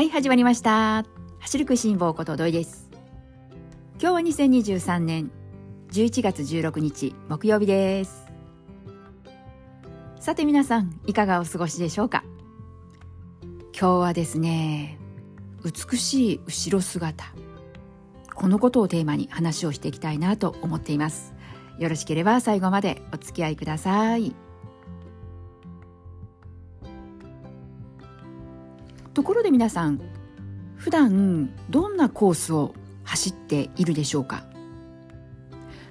はい始まりました。走る食いしん坊こと土井です。今日は2023年11月16日木曜日です。さて皆さんいかがお過ごしでしょうか？今日はですね美しい後ろ姿。このことをテーマに話をしていきたいなと思っています。よろしければ最後までお付き合いください。ところで皆さん普段どんなコースを走っているでしょうか？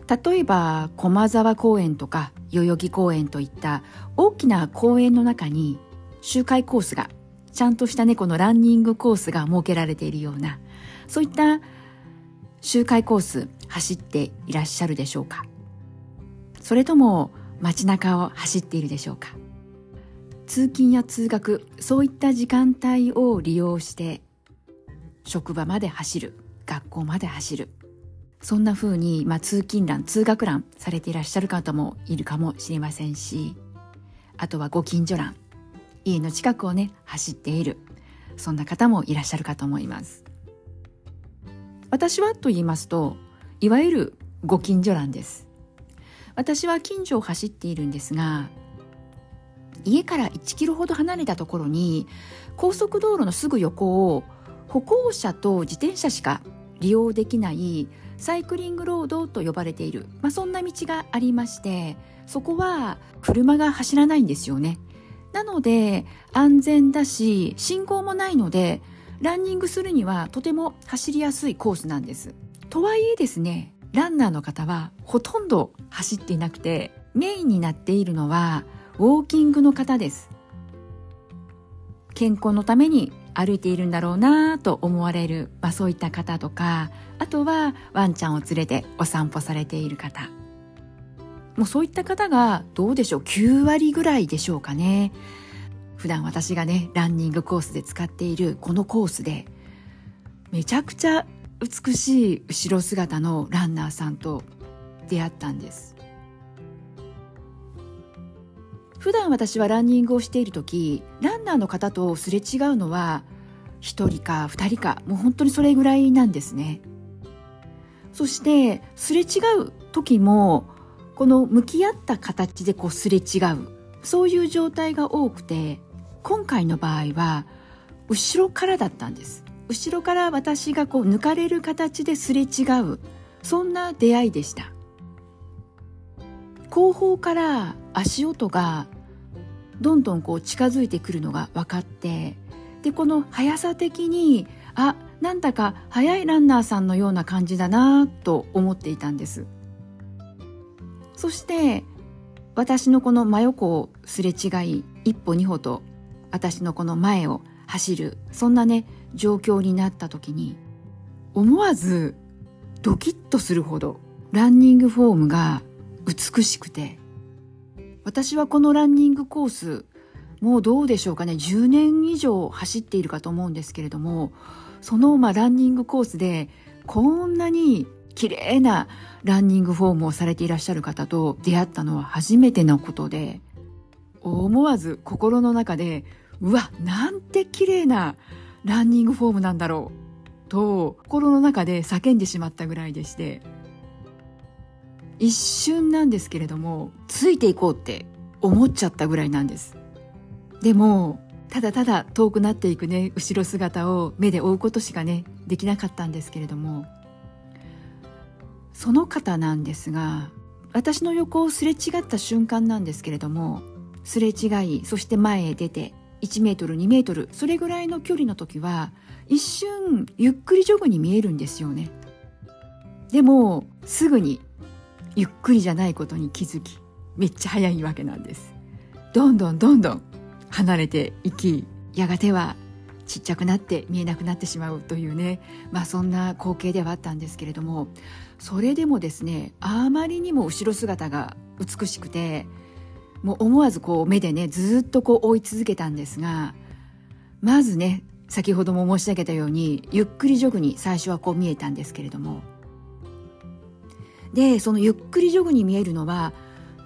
例えば駒沢公園とか代々木公園といった大きな公園の中に周回コースがちゃんとした猫のランニングコースが設けられているようなそういった周回コース走っていらっしゃるでしょうか？それとも街中を走っているでしょうか？通勤や通学そういった時間帯を利用して職場まで走る学校まで走る。そんな風に、まあ、通勤欄通学欄されていらっしゃる方もいるかもしれませんしあとはご近所欄家の近くをね走っているそんな方もいらっしゃるかと思います。私はと言いますといわゆるご近所欄です。私は近所を走っているんですが家から1キロほど離れたところに高速道路のすぐ横を歩行者と自転車しか利用できないサイクリングロードと呼ばれている、まあ、そんな道がありましてそこは車が走らないんですよね。なので安全だし信号もないのでランニングするにはとても走りやすいコースなんです。とはいえですねランナーの方はほとんど走っていなくてメインになっているのはウォーキングの方です。健康のために歩いているんだろうなと思われる、まあ、そういった方とかあとはワンちゃんを連れてお散歩されている方。もうそういった方がどうでしょう9割ぐらいでしょうかね。普段私がねランニングコースで使っているこのコースでめちゃくちゃ美しい後ろ姿のランナーさんと出会ったんです。普段私はランニングをしている時ランナーの方とすれ違うのは1人か2人かもう本当にそれぐらいなんですね。そしてすれ違う時もこの向き合った形でこうすれ違うそういう状態が多くて今回の場合は後ろからだったんです。後ろから私がこう抜かれる形ですれ違うそんな出会いでした。後方から足音がどんどんこう近づいてくるのが分かってでこの速さ的にあなんだか速いランナーさんのような感じだなと思っていたんです。そして私のこの真横をすれ違い一歩二歩と私のこの前を走るそんなね状況になった時に思わずドキッとするほどランニングフォームが美しくて私はこのランニングコースもうどうでしょうかね。10年以上走っているかと思うんですけれどもそのまあランニングコースでこんなに綺麗なランニングフォームをされていらっしゃる方と出会ったのは初めてのことで思わず心の中でうわなんて綺麗なランニングフォームなんだろうと心の中で叫んでしまったぐらいでして一瞬なんですけれどもついていこうって思っちゃったぐらいなんです。でもただただ遠くなっていくね後ろ姿を目で追うことしかねできなかったんですけれどもその方なんですが私の横をすれ違った瞬間なんですけれどもすれ違いそして前へ出て1メートル2メートルそれぐらいの距離の時は一瞬ゆっくりジョグに見えるんですよね。でもすぐにゆっくりじゃないことに気づきめっちゃ早いわけなんです。どんどんどんどん離れていきやがてはちっちゃくなって見えなくなってしまうというねまあそんな光景ではあったんですけれどもそれでもですねあまりにも後ろ姿が美しくてもう思わずこう目でねずっとこう追い続けたんですがまずね先ほども申し上げたようにゆっくりジョグに最初はこう見えたんですけれどもでそのゆっくりジョグに見えるのは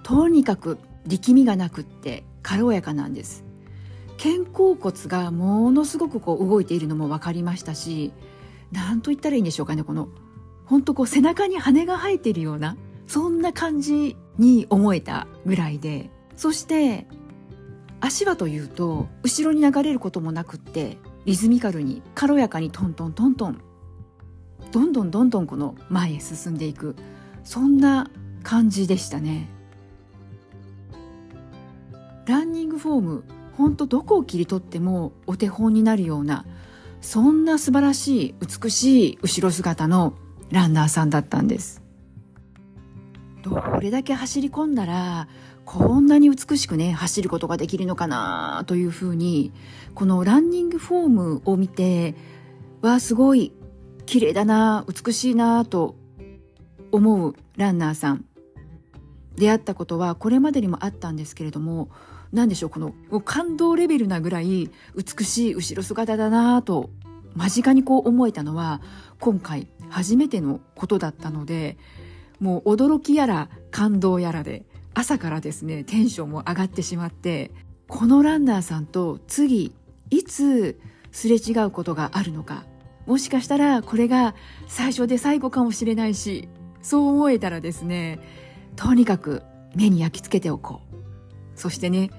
とにかく力みがなくって軽やかなんです。肩甲骨がものすごくこう動いているのも分かりましたし何と言ったらいいんでしょうかねこの本当こう背中に羽が生えているようなそんな感じに思えたぐらいでそして足はというと後ろに流れることもなくってリズミカルに軽やかにトントントントンどんどんどんどんこの前へ進んでいく。そんな感じでしたね。ランニングフォームほんとどこを切り取ってもお手本になるようなそんな素晴らしい美しい後ろ姿のランナーさんだったんです。どれだけ走り込んだらこんなに美しくね走ることができるのかなというふうにこのランニングフォームを見てわあすごい綺麗だな美しいなと思うランナーさん。出会ったことはこれまでにもあったんですけれども何でしょうこの感動レベルなぐらい美しい後ろ姿だなと間近にこう思えたのは今回初めてのことだったのでもう驚きやら感動やらで朝からですねテンションも上がってしまってこのランナーさんと次いつすれ違うことがあるのかもしかしたらこれが最初で最後かもしれないしそう思えたらですねとにかく目に焼き付けておこう。そしてね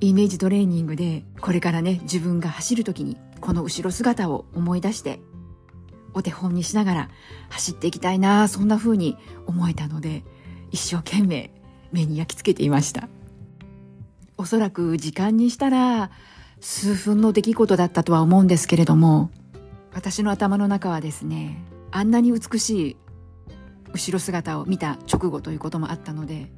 イメージトレーニングでこれからね自分が走る時にこの後ろ姿を思い出してお手本にしながら走っていきたいなそんな風に思えたので一生懸命目に焼き付けていました。おそらく時間にしたら数分の出来事だったとは思うんですけれども私の頭の中はですねあんなに美しい後ろ姿を見た直後ということもあったので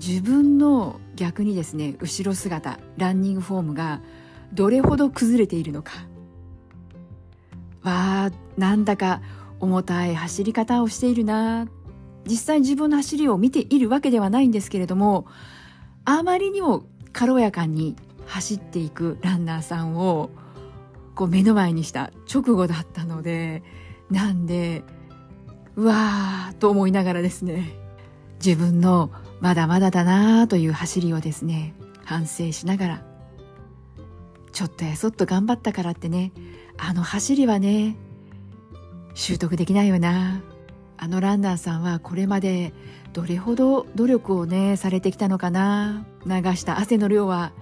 自分の逆にですね後ろ姿ランニングフォームがどれほど崩れているのかわあなんだか重たい走り方をしているな。実際自分の走りを見ているわけではないんですけれどもあまりにも軽やかに走っていくランナーさんをこう目の前にした直後だったのでなんでうわーと思いながらですね自分のまだまだだなという走りをですね反省しながらちょっとやそっと頑張ったからってねあの走りはね習得できないよな。あのランナーさんはこれまでどれほど努力をねされてきたのかな。流した汗の量は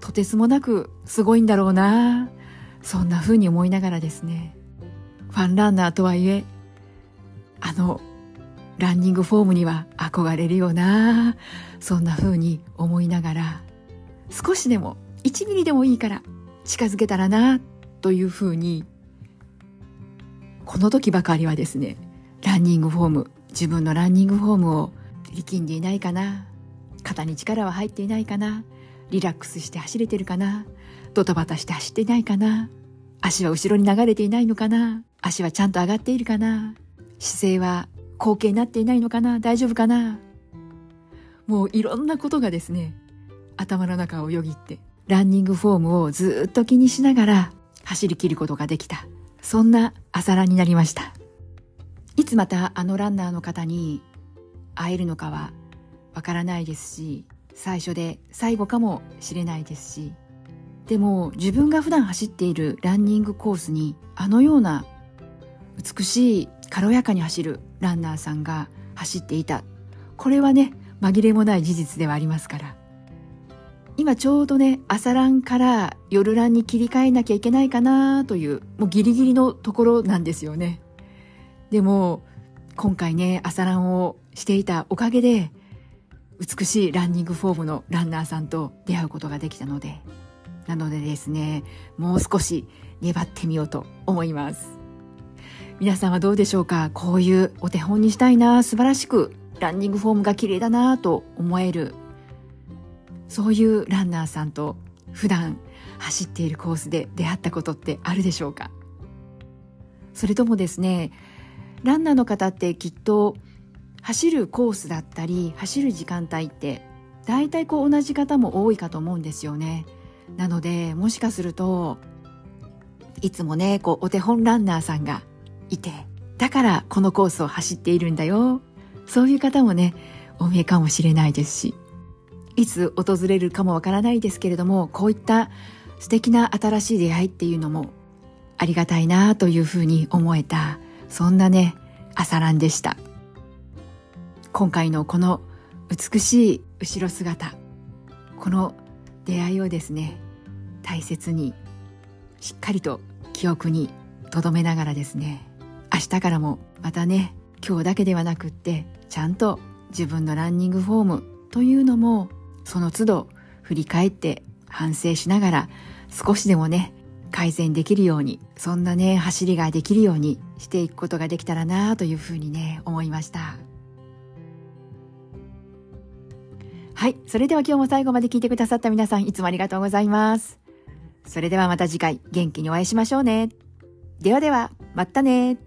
とてつもなくすごいんだろうな。そんな風に思いながらですねファンランナーとはいえあのランニングフォームには憧れるよな。そんな風に思いながら少しでも1ミリでもいいから近づけたらなという風にこの時ばかりはですねランニングフォーム自分のランニングフォームを力んでいないかな。肩に力は入っていないかな。リラックスして走れてるかな。ドタバタして走っていないかな。足は後ろに流れていないのかな。足はちゃんと上がっているかな。姿勢は後傾になっていないのかな？大丈夫かな？もういろんなことがですね頭の中をよぎってランニングフォームをずっと気にしながら走り切ることができた。そんな朝ランになりました。いつまたあのランナーの方に会えるのかはわからないですし最初で最後かもしれないですしでも自分が普段走っているランニングコースにあのような美しい軽やかに走るランナーさんが走っていた。これはね紛れもない事実ではありますから。今ちょうどね朝ランから夜ランに切り替えなきゃいけないかなというもうギリギリのところなんですよね。でも今回ね朝ランをしていたおかげで美しいランニングフォームのランナーさんと出会うことができたのでなのでですねもう少し粘ってみようと思います。皆さんはどうでしょうか？こういうお手本にしたいな素晴らしくランニングフォームが綺麗だなと思える。そういうランナーさんと普段走っているコースで出会ったことってあるでしょうか？それともですねランナーの方ってきっと走るコースだったり走る時間帯って大体こう同じ方も多いかと思うんですよね。なのでもしかするといつもねこうお手本ランナーさんがいてだからこのコースを走っているんだよ。そういう方もねお見えかもしれないですしいつ訪れるかもわからないですけれどもこういった素敵な新しい出会いっていうのもありがたいなというふうに思えたそんなね朝ランでした。今回のこの美しい後ろ姿この出会いをですね大切にしっかりと記憶に留めながらですね明日からもまたね今日だけではなくってちゃんと自分のランニングフォームというのもその都度振り返って反省しながら少しでもね改善できるようにそんなね走りができるようにしていくことができたらなというふうにね思いました。はいそれでは今日も最後まで聞いてくださった皆さんいつもありがとうございます。それではまた次回元気にお会いしましょうね。ではではまたね。